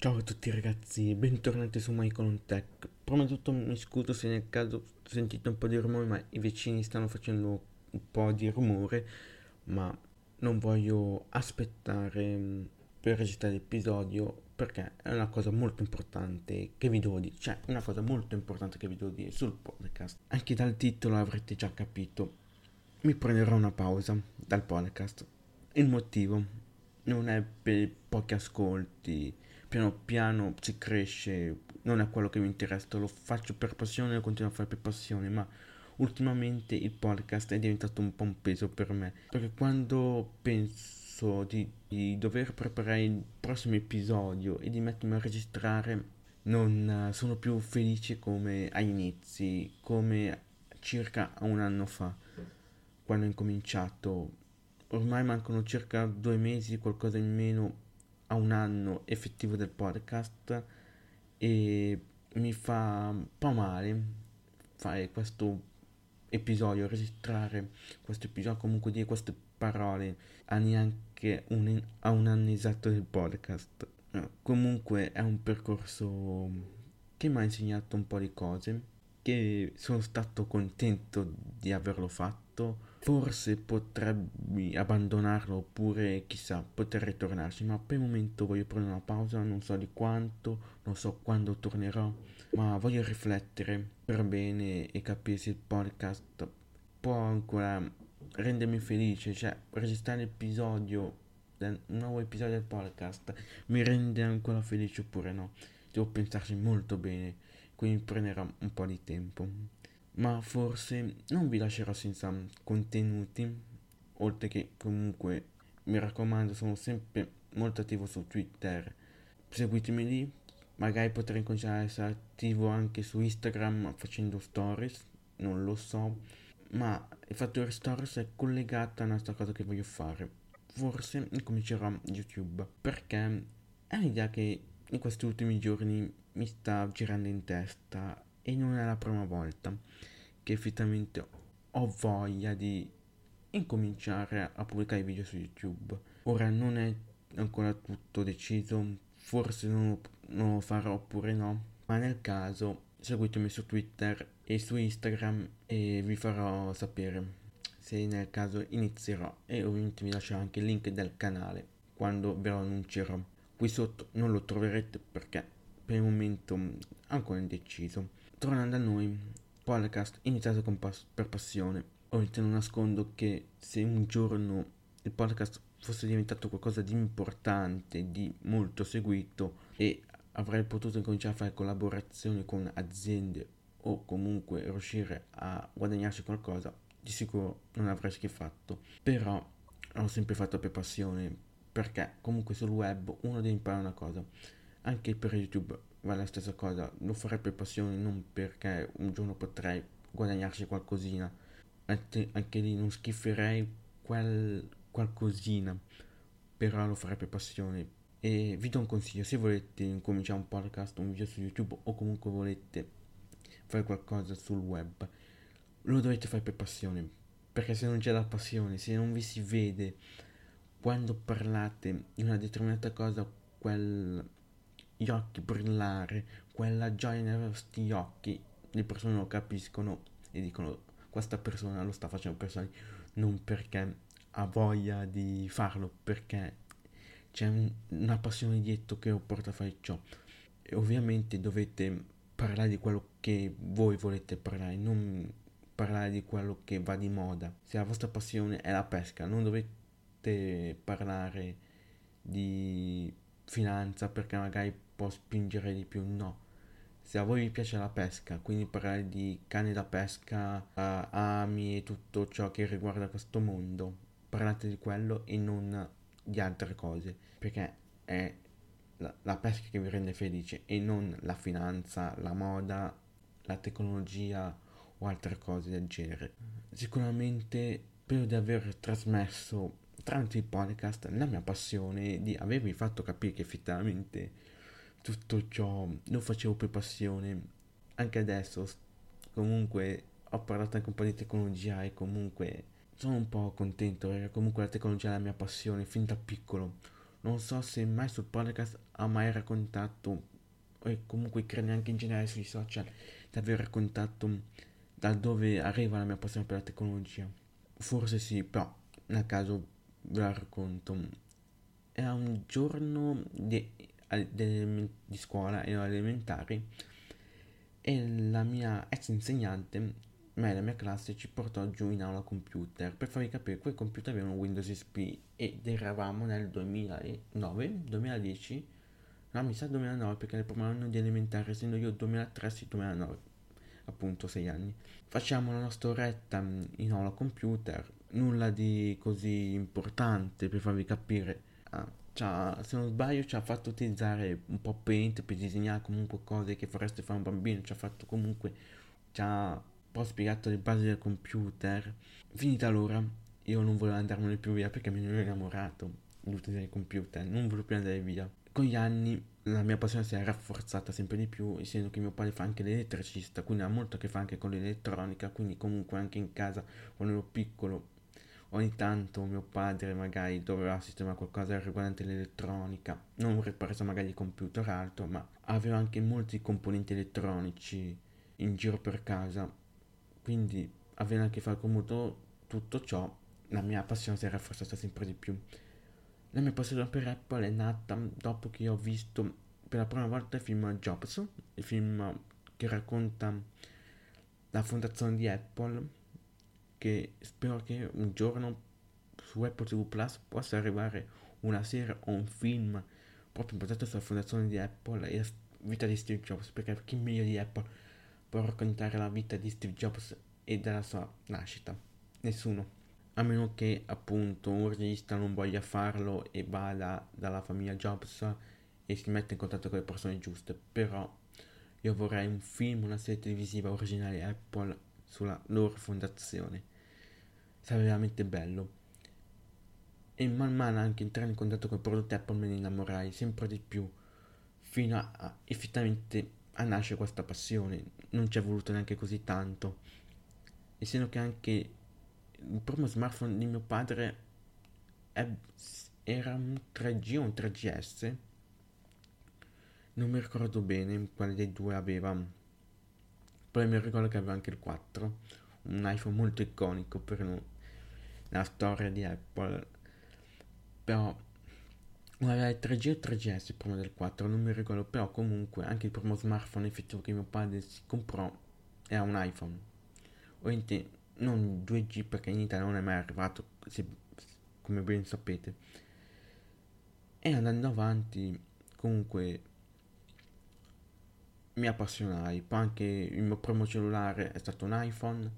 Ciao a tutti ragazzi, bentornati su Michael Tech. Prima di tutto mi scuso se nel caso sentite un po' di rumore, ma i vicini stanno facendo un po' di rumore, ma non voglio aspettare mm, per registrare l'episodio perché è una cosa molto importante che vi devo dire, cioè una cosa molto importante che vi devo dire sul podcast. Anche dal titolo avrete già capito. Mi prenderò una pausa dal podcast. Il motivo non è per pochi ascolti piano piano si cresce, non è quello che mi interessa, lo faccio per passione e continuo a fare per passione, ma ultimamente il podcast è diventato un po' un peso per me, perché quando penso di, di dover preparare il prossimo episodio e di mettermi a registrare, non sono più felice come agli inizi, come circa un anno fa, quando ho incominciato. Ormai mancano circa due mesi, qualcosa in meno a un anno effettivo del podcast e mi fa un po' male fare questo episodio, registrare questo episodio, comunque dire queste parole a neanche un, a un anno esatto del podcast. Comunque è un percorso che mi ha insegnato un po' di cose, che sono stato contento di averlo fatto Forse potrei abbandonarlo oppure chissà poter ritornarci, ma per il momento voglio prendere una pausa, non so di quanto, non so quando tornerò, ma voglio riflettere per bene e capire se il podcast può ancora rendermi felice, cioè registrare l'episodio, un nuovo episodio del podcast mi rende ancora felice oppure no. Devo pensarci molto bene, quindi prenderà un po' di tempo ma forse non vi lascerò senza contenuti, oltre che comunque mi raccomando sono sempre molto attivo su Twitter, seguitemi lì, magari potrei cominciare a essere attivo anche su Instagram facendo stories, non lo so, ma il fattore stories è collegato a un'altra cosa che voglio fare. Forse incomincerò YouTube, perché è un'idea che in questi ultimi giorni mi sta girando in testa e non è la prima volta che effettivamente ho voglia di incominciare a pubblicare video su YouTube. Ora non è ancora tutto deciso, forse non, non lo farò oppure no, ma nel caso seguitemi su Twitter e su Instagram e vi farò sapere se nel caso inizierò e ovviamente vi lascerò anche il link del canale quando ve lo annuncerò. Qui sotto non lo troverete perché per il momento ancora indeciso. Tornando a noi, podcast iniziato pas- per passione. Ovviamente non nascondo che se un giorno il podcast fosse diventato qualcosa di importante, di molto seguito e avrei potuto cominciare a fare collaborazioni con aziende o comunque riuscire a guadagnarci qualcosa, di sicuro non avrei schifato. Però l'ho sempre fatto per passione, perché comunque sul web uno deve imparare una cosa, anche per YouTube va la stessa cosa, lo farei per passione, non perché un giorno potrei guadagnarci qualcosina. Anche, anche lì non schiferei quel qualcosina, però lo farei per passione. E vi do un consiglio, se volete incominciare un podcast, un video su YouTube o comunque volete fare qualcosa sul web, lo dovete fare per passione. Perché se non c'è la passione, se non vi si vede quando parlate di una determinata cosa, quel gli occhi brillare, quella gioia nei vostri occhi, le persone lo capiscono e dicono questa persona lo sta facendo per soldi, non perché ha voglia di farlo, perché c'è un, una passione dietro che lo porta a fare ciò. E ovviamente dovete parlare di quello che voi volete parlare, non parlare di quello che va di moda. Se la vostra passione è la pesca, non dovete parlare di finanza perché magari può spingere di più, no. Se a voi vi piace la pesca, quindi parlare di cane da pesca, uh, ami e tutto ciò che riguarda questo mondo, parlate di quello e non di altre cose, perché è la, la pesca che vi rende felice e non la finanza, la moda, la tecnologia o altre cose del genere. Sicuramente spero di aver trasmesso tramite il podcast la mia passione di avervi fatto capire che effettivamente tutto ciò lo facevo per passione. Anche adesso comunque ho parlato anche un po' di tecnologia e comunque sono un po' contento perché comunque la tecnologia è la mia passione fin da piccolo. non so se mai sul podcast ha mai raccontato e comunque credo anche in generale sui social di aver raccontato da dove arriva la mia passione per la tecnologia forse sì però nel caso ve la racconto era un giorno di, di, scuola ero elementari e la mia ex insegnante me e la mia classe ci portò giù in aula computer per farvi capire quei computer avevano Windows XP ed eravamo nel 2009 2010 no mi sa 2009 perché nel primo anno di elementare essendo io 2003 sì 2009 appunto 6 anni. Facciamo la nostra oretta in aula computer nulla di così importante per farvi capire. Ah, se non sbaglio ci ha fatto utilizzare un po' paint per disegnare comunque cose che vorreste fare un bambino ci ha fatto comunque ci ha ho spiegato le basi del computer. Finita l'ora, io non volevo andarmene più via perché mi ero innamorato dell'utilizzare il computer, non volevo più andare via. Con gli anni la mia passione si è rafforzata sempre di più, essendo che mio padre fa anche l'elettricista, quindi ha molto a che fare anche con l'elettronica, quindi comunque anche in casa quando ero piccolo ogni tanto mio padre magari doveva sistemare qualcosa riguardante l'elettronica, non ripresa magari il computer altro, ma aveva anche molti componenti elettronici in giro per casa. Quindi avendo a che fare con molto, tutto ciò, la mia passione si è rafforzata sempre di più. La mia passione per Apple è nata dopo che ho visto per la prima volta il film Jobs, il film che racconta la fondazione di Apple, che spero che un giorno su Apple TV Plus possa arrivare una serie o un film proprio basato sulla fondazione di Apple e la vita di Steve Jobs, perché chi meglio di Apple può raccontare la vita di Steve Jobs e della sua nascita. Nessuno. A meno che appunto un regista non voglia farlo e vada dalla famiglia Jobs e si metta in contatto con le persone giuste. Però io vorrei un film, una serie televisiva originale Apple sulla loro fondazione. Sarebbe veramente bello. E man mano anche entrare in contatto con i prodotti Apple me ne innamorai sempre di più. Fino a, a effettivamente a nascere questa passione. Non ci è voluto neanche così tanto. Essendo che anche il primo smartphone di mio padre è, era un 3G o un 3GS. Non mi ricordo bene quale dei due aveva. Poi mi ricordo che aveva anche il 4. Un iPhone molto iconico per noi. Nella storia di Apple. Però aveva il 3G o 3GS prima del 4, non mi ricordo, però comunque anche il primo smartphone effettivo che mio padre si comprò era un iPhone. Ovviamente non 2G perché in Italia non è mai arrivato, se, come ben sapete. E andando avanti, comunque mi appassionai. Poi anche il mio primo cellulare è stato un iPhone,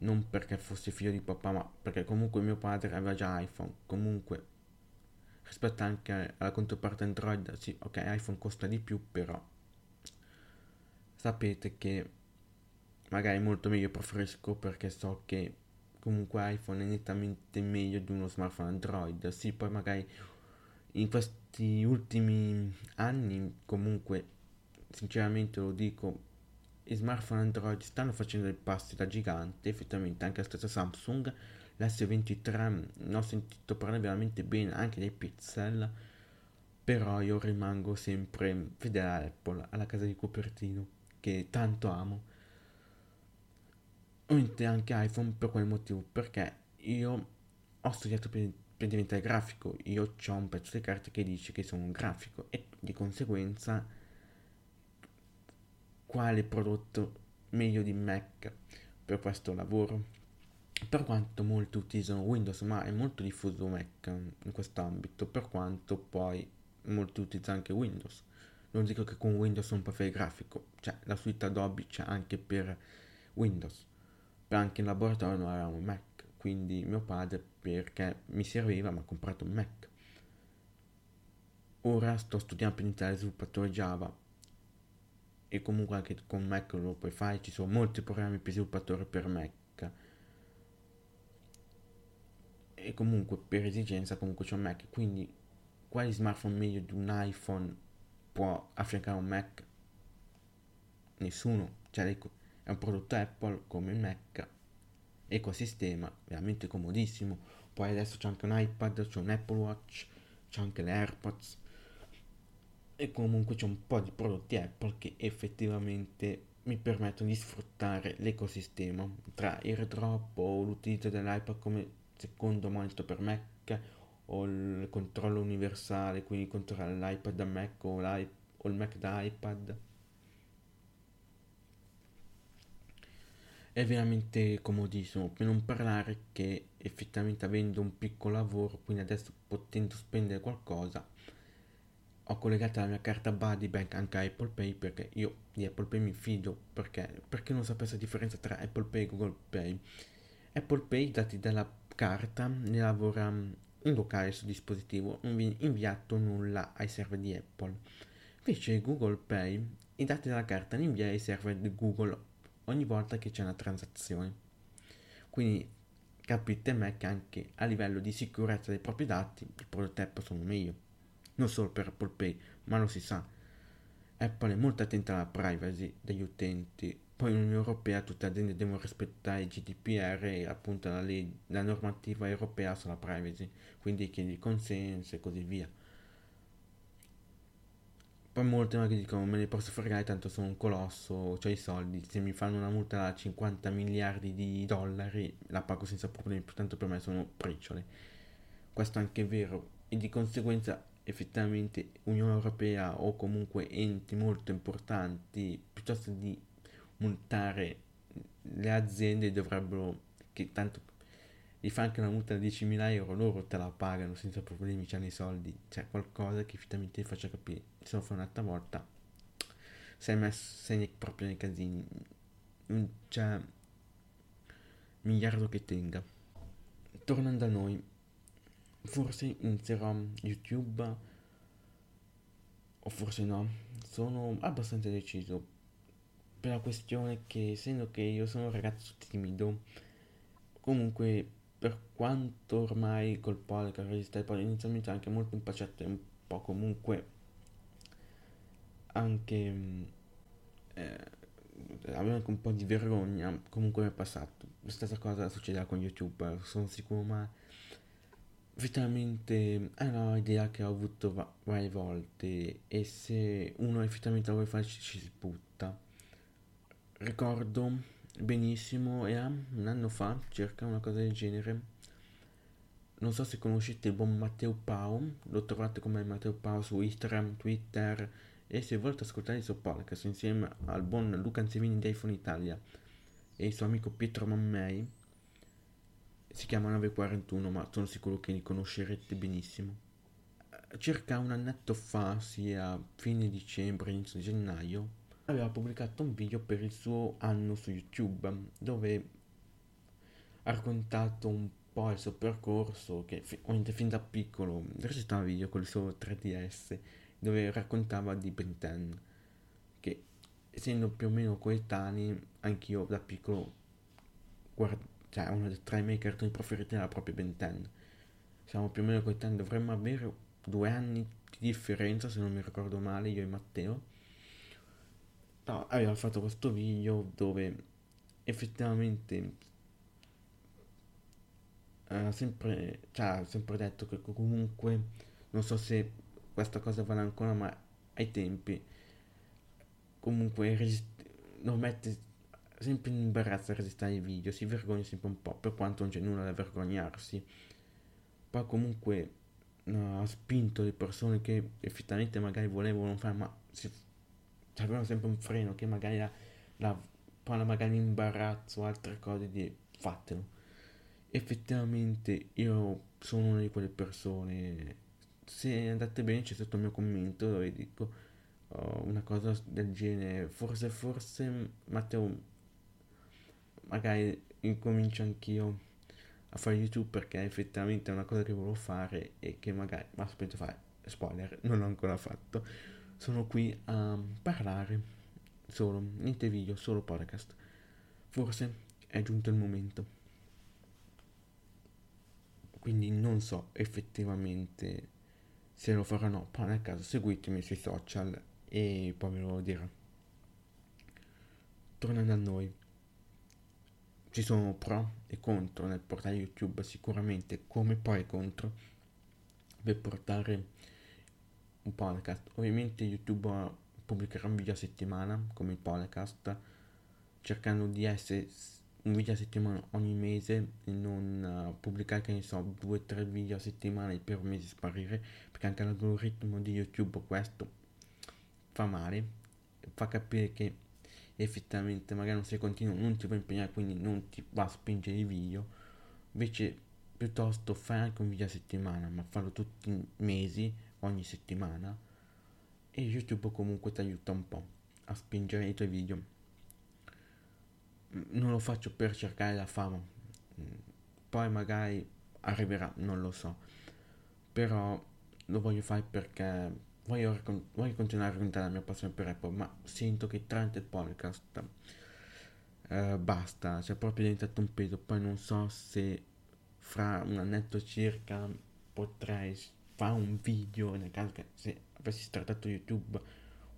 non perché fossi figlio di papà, ma perché comunque mio padre aveva già iPhone. Comunque rispetto anche alla controparte Android, sì, ok, iPhone costa di più, però sapete che magari molto meglio preferisco perché so che comunque iPhone è nettamente meglio di uno smartphone Android. Sì, poi magari in questi ultimi anni, comunque, sinceramente lo dico, i smartphone Android stanno facendo dei passi da gigante, effettivamente anche la stessa Samsung l'S23 ne ho sentito parlare veramente bene anche dei pixel però io rimango sempre fedele a Apple alla casa di Cupertino che tanto amo. Ovviamente anche iPhone per quale motivo perché io ho studiato per diventare grafico io ho un pezzo di carta che dice che sono un grafico e di conseguenza quale prodotto meglio di Mac per questo lavoro per quanto molti utilizzano Windows, ma è molto diffuso Mac in questo ambito, per quanto poi molti utilizzano anche Windows. Non dico che con Windows non puoi fare il grafico, cioè la suite Adobe c'è anche per Windows, però anche in laboratorio non avevamo Mac, quindi mio padre perché mi serviva mi ha comprato un Mac. Ora sto studiando per diventare sviluppatore Java e comunque anche con Mac lo puoi fare, ci sono molti programmi per sviluppatore per Mac. E comunque per esigenza comunque c'è un Mac. Quindi quali smartphone meglio di un iPhone può affiancare un Mac? Nessuno. Cioè è un prodotto Apple come il Mac ecosistema veramente comodissimo. Poi adesso c'è anche un iPad c'è un Apple Watch c'è anche le AirPods e comunque c'è un po' di prodotti Apple che effettivamente mi permettono di sfruttare l'ecosistema tra AirDrop o l'utilizzo dell'iPad come secondo monitor per Mac o il controllo universale, quindi controllare l'iPad da Mac o, o il Mac da iPad. È veramente comodissimo, per non parlare che effettivamente avendo un piccolo lavoro, quindi adesso potendo spendere qualcosa, ho collegato la mia carta Buddy Bank anche a Apple Pay perché io di Apple Pay mi fido perché, perché non sapesse la differenza tra Apple Pay e Google Pay. Apple Pay i dati della carta ne lavora in locale sul dispositivo, non viene inviato nulla ai server di Apple. Invece Google Pay i dati della carta li invia ai server di Google ogni volta che c'è una transazione. Quindi capite me che anche a livello di sicurezza dei propri dati i prodotti Apple sono meglio non solo per Apple Pay, ma lo si sa. Apple è molto attenta alla privacy degli utenti. Poi l'Unione Europea tutte le aziende devono rispettare il GDPR e appunto la, legge, la normativa europea sulla privacy, quindi chiedi consenso e così via. Poi molti magari dicono me ne posso fregare tanto sono un colosso, ho i soldi, se mi fanno una multa da 50 miliardi di dollari la pago senza problemi, tanto per me sono briciole. Questo è anche vero e di conseguenza effettivamente Unione Europea o comunque enti molto importanti, piuttosto di multare le aziende dovrebbero, che tanto gli fa anche una multa da 10.000 euro, loro te la pagano senza problemi, c'hanno i soldi, c'è qualcosa che effettivamente ti faccia capire, se lo fai un'altra volta, sei messo, sei proprio nei casini, c'è miliardo che tenga. Tornando a noi, forse inizierò YouTube? O forse no, sono abbastanza deciso. Per la questione che essendo che io sono un ragazzo timido, comunque per quanto ormai col podcast resiste poi inizialmente anche molto impacciato e un po' comunque anche eh, avevo anche un po' di vergogna comunque mi è passato. Stessa cosa succederà con youtube sono sicuro ma effettivamente è un'idea che ho avuto va- varie volte e se uno effettivamente la vuole fare ci, ci si butta. Ricordo benissimo, era un anno fa circa una cosa del genere. Non so se conoscete il buon Matteo Pau, lo trovate come Matteo Pau su Instagram, Twitter e se volete ascoltare il suo podcast insieme al buon Luca Anzevini di iPhone Italia e il suo amico Pietro Mammei si chiama 941 ma sono sicuro che li conoscerete benissimo. Circa un annetto fa, sia fine dicembre, inizio gennaio, aveva pubblicato un video per il suo anno su YouTube dove ha raccontato un po' il suo percorso che ovviamente fin da piccolo registrava video con il suo 3DS dove raccontava di Ben 10 che essendo più o meno coetanei anch'io da piccolo guardavo cioè uno tra i miei cartoni preferiti era proprio Ben 10. Siamo più o meno coetanei, dovremmo avere due anni di differenza se non mi ricordo male, io e Matteo. No, aveva fatto questo video dove effettivamente ha sempre, cioè, sempre detto che comunque non so se questa cosa vale ancora, ma ai tempi comunque non mette sempre in imbarazzo a registrare i video, si vergogna sempre un po', per quanto non c'è nulla da vergognarsi. Poi comunque no, ha spinto le persone che effettivamente magari volevano fare, ma si, avevano sempre un freno che magari la, la poi magari in imbarazzo, altre cose di fatelo. Effettivamente io sono una di quelle persone. Se andate bene c'è sotto il mio commento dove dico oh, una cosa del genere. Forse, forse Matteo magari incomincio anch'io a fare YouTube perché effettivamente è una cosa che volevo fare e che magari, ma aspetto fare, spoiler, non l'ho ancora fatto. Sono qui a parlare solo, niente video, solo podcast. Forse è giunto il momento. Quindi non so effettivamente se lo farò o no, però nel caso seguitemi sui social e poi ve lo dirò. Tornando a noi ci sono pro e contro nel portale YouTube sicuramente come poi contro per portare un podcast. Ovviamente YouTube pubblicherà un video a settimana come il podcast, cercando di essere un video a settimana ogni mese e non uh, pubblicare che ne so due o tre video a settimana e per un mese sparire perché anche l'algoritmo di youtube questo fa male fa capire che effettivamente magari non sei continuo non ti può impegnare quindi non ti va a spingere i video. Invece piuttosto fai anche un video a settimana ma farlo tutti i mesi ogni settimana e youtube comunque ti aiuta un po' a spingere i tuoi video. Non lo faccio per cercare la fama, poi magari arriverà, non lo so, però lo voglio fare perché voglio, voglio continuare a raccontare la mia passione per Apple, ma sento che tramite il podcast eh, basta, cioè proprio diventato un peso, poi non so se fra un annetto circa potrei fare un video nel caso che se avessi trattato YouTube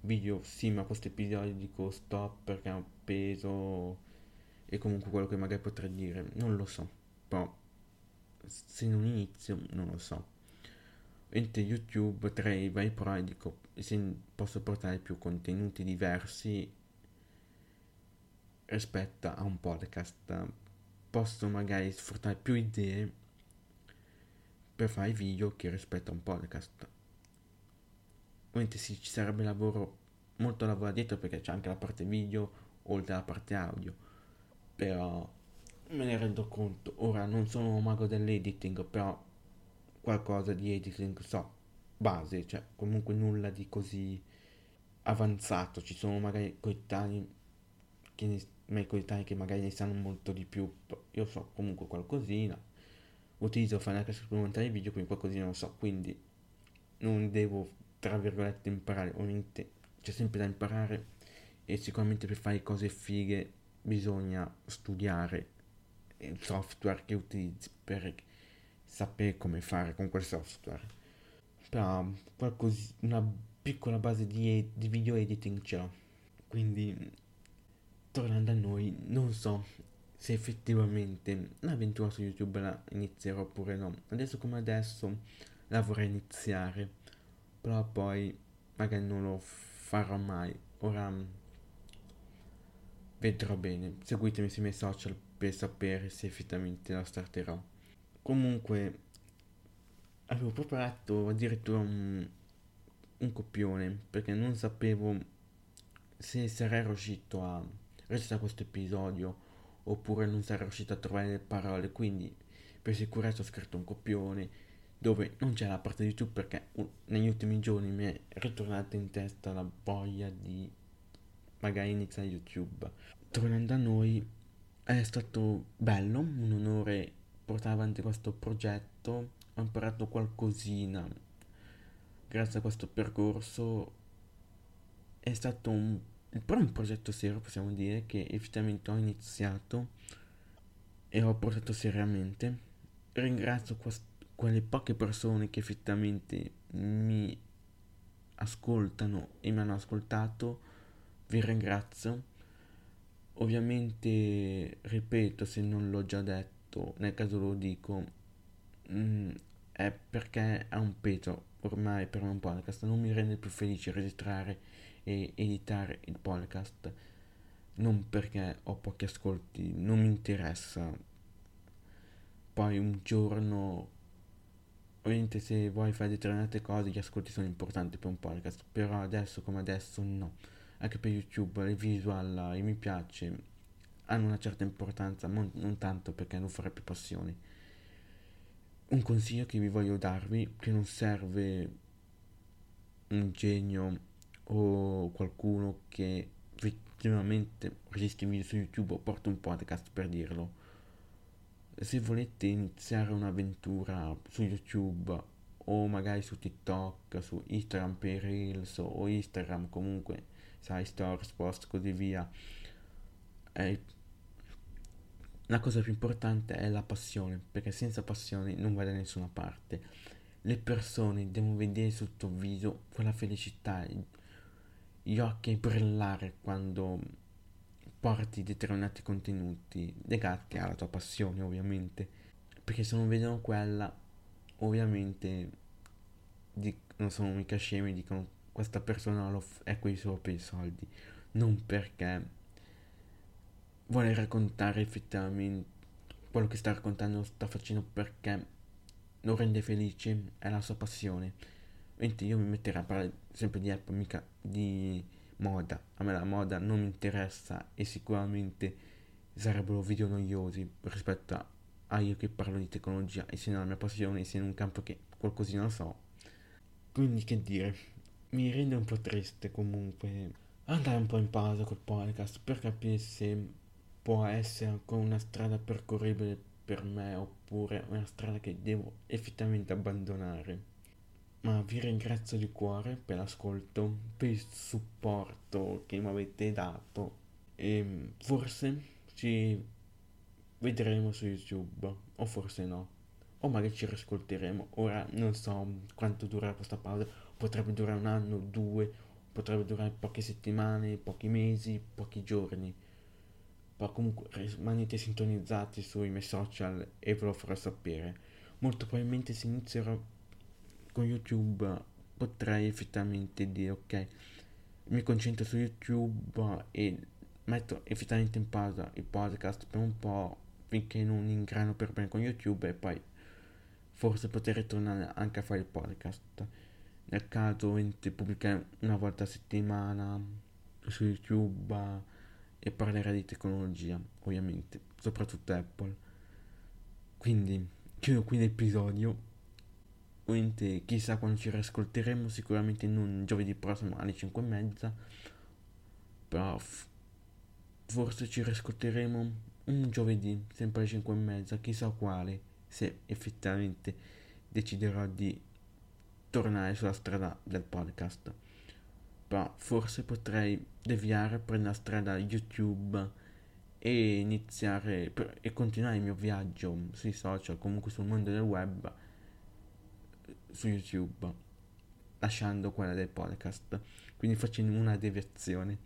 video sì ma questo episodio dico stop perché un peso e comunque quello che magari potrei dire, non lo so, però se non inizio non lo so. Mentre YouTube tra i vari pro dico, se posso portare più contenuti diversi rispetto a un podcast, posso magari sfruttare più idee per fare video che rispetto a un podcast. Ovviamente sì, ci sarebbe lavoro, molto lavoro dietro perché c'è anche la parte video oltre alla parte audio però me ne rendo conto. Ora non sono un mago dell'editing, però qualcosa di editing so, base, cioè comunque nulla di così avanzato. Ci sono magari coetanei che ne, miei coetanei che magari ne sanno molto di più. Io so comunque qualcosina. Utilizzo Final Cut per montare video, quindi qualcosina lo so, quindi non devo, tra virgolette, imparare. Ovviamente c'è sempre da imparare e sicuramente per fare cose fighe bisogna studiare il software che utilizzi per sapere come fare con quel software. Però qualcosa, una piccola base di, di video editing ce l'ho. Quindi, tornando a noi, non so se effettivamente l'avventura su YouTube la inizierò oppure no. Adesso come adesso la vorrei iniziare, però poi magari non lo farò mai. Ora Vedrò bene, seguitemi sui miei social per sapere se effettivamente la starterò. Comunque, avevo preparato addirittura un, un copione perché non sapevo se sarei riuscito a registrare questo episodio oppure non sarei riuscito a trovare le parole. Quindi, per sicurezza, ho scritto un copione dove non c'è la parte di YouTube perché negli ultimi giorni mi è ritornata in testa la voglia di magari inizia YouTube. Tornando a noi, è stato bello, un onore portare avanti questo progetto, ho imparato qualcosina grazie a questo percorso. È stato un, però un progetto serio, possiamo dire, che effettivamente ho iniziato e ho portato seriamente. Ringrazio quest- quelle poche persone che effettivamente mi ascoltano e mi hanno ascoltato vi ringrazio. Ovviamente, ripeto, se non l'ho già detto, nel caso lo dico, mh, mm, è perché è un peso ormai per un podcast. Non mi rende più felice registrare e editare il podcast. Non perché ho pochi ascolti, non mi interessa. Poi un giorno ovviamente se vuoi fare determinate cose gli ascolti sono importanti per un podcast però adesso come adesso no anche per YouTube le visual, i mi piace hanno una certa importanza, non, non tanto perché non farebbe passioni. Un consiglio che vi voglio darvi, che non serve un genio o qualcuno che effettivamente registra video su YouTube o porta un podcast per dirlo. Se volete iniziare un'avventura su YouTube o magari su TikTok, su Instagram per Reels o Instagram comunque sai, stories, post, così via. E la cosa più importante è la passione, perché senza passione non vai da nessuna parte. Le persone devono vedere sul tuo viso quella felicità, gli occhi brillare quando porti determinati contenuti legati alla tua passione, ovviamente. Perché se non vedono quella, ovviamente di, non sono mica scemi, dicono questa persona è qui solo per i soldi, non perché vuole raccontare effettivamente quello che sta raccontando sta facendo perché lo rende felice, è la sua passione. Mentre io mi metterei a parlare sempre di Apple, mica di moda. A me la moda non mi interessa e sicuramente sarebbero video noiosi rispetto a, a io che parlo di tecnologia, essendo la mia passione, essendo un campo che qualcosina so. Quindi che dire, mi rende un po' triste comunque andare un po' in pausa col podcast per capire se può essere ancora una strada percorribile per me oppure una strada che devo effettivamente abbandonare. Ma vi ringrazio di cuore per l'ascolto, per il supporto che mi avete dato e forse ci vedremo su YouTube o forse no. O magari ci riscolteremo. Ora non so quanto durerà questa pausa, potrebbe durare un anno, due, potrebbe durare poche settimane, pochi mesi, pochi giorni. Ma comunque rimanete sintonizzati sui miei social e ve lo farò sapere. Molto probabilmente se inizierò con YouTube potrei effettivamente dire ok, mi concentro su YouTube e metto effettivamente in pausa il podcast per un po' finché non ingrano per bene con YouTube e poi forse potrei tornare anche a fare il podcast. Nel caso pubblicare una volta a settimana su YouTube e parlerei di tecnologia, ovviamente, soprattutto Apple. Quindi chiudo qui l'episodio Ovviamente chissà quando ci riascolteremo, sicuramente non giovedì prossimo alle 5 e mezza, però f- forse ci riascolteremo un giovedì, sempre alle 5 e mezza, chissà quale, se effettivamente deciderò di tornare sulla strada del podcast. Però forse potrei deviare, prendere la strada YouTube e iniziare per, e continuare il mio viaggio sui social, comunque sul mondo del web su YouTube, lasciando quella del podcast, quindi facendo una deviazione.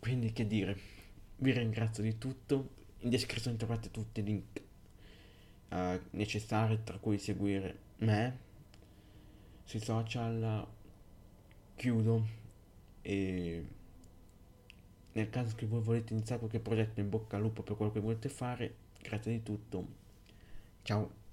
Quindi che dire, vi ringrazio di tutto, in descrizione trovate tutti i link uh, necessari, tra cui seguire me sui social, chiudo e nel caso che voi volete iniziare qualche progetto in bocca al lupo per quello che volete fare, grazie di tutto. Ciao.